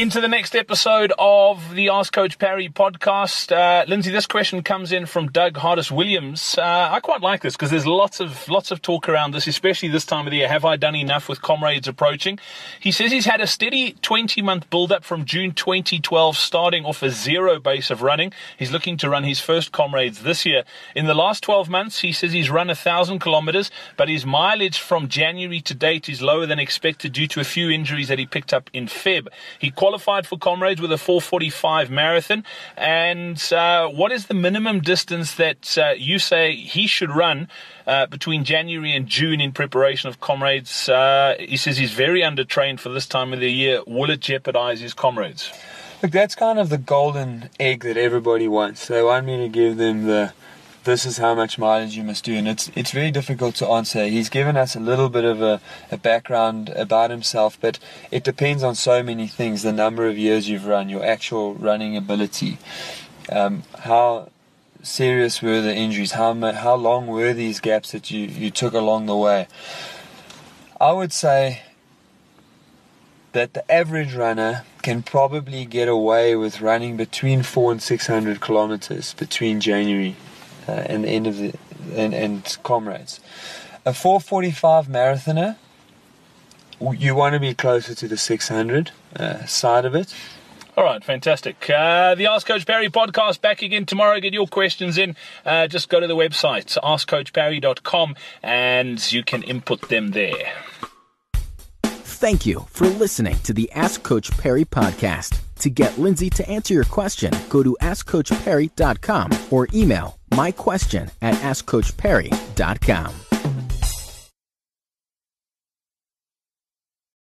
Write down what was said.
Into the next episode of the Ask Coach Parry podcast. Uh, Lindsay, this question comes in from Doug Hardres-Williams. Uh, I quite like this because there's lots of lots of talk around this, especially this time of the year. Have I done enough with comrades approaching? He says he's had a steady 20 month build up from June 2012, starting off a zero base of running. He's looking to run his first comrades this year. In the last 12 months, he says he's run a thousand kilometers, but his mileage from January to date is lower than expected due to a few injuries that he picked up in Feb. He qualified for comrades with a 445 marathon. And uh, what is the minimum distance that uh, you say he should run uh, between January and June in preparation of comrades? Uh, he says he's very undertrained for this time of the year. Will it jeopardize his comrades? Look, that's kind of the golden egg that everybody wants. They want me to give them the this is how much mileage you must do. And it's it's very difficult to answer. He's given us a little bit of a, a background about himself but it depends on so many things the number of years you've run your actual running ability. Um, how serious were the injuries? How how long were these gaps that you, you took along the way? I would say that the average runner can probably get away with running between four and six hundred kilometers between January uh, and the end of the and, and comrades. A 445 marathoner, you want to be closer to the 600 uh, side of it. All right, fantastic. Uh, the Ask Coach Parry podcast back again tomorrow. Get your questions in. Uh, just go to the website, askcoachparry.com, and you can input them there. Thank you for listening to the Ask Coach Parry podcast. To get Lindsay to answer your question, go to askcoachparry.com or email my question at askcoachparry.com.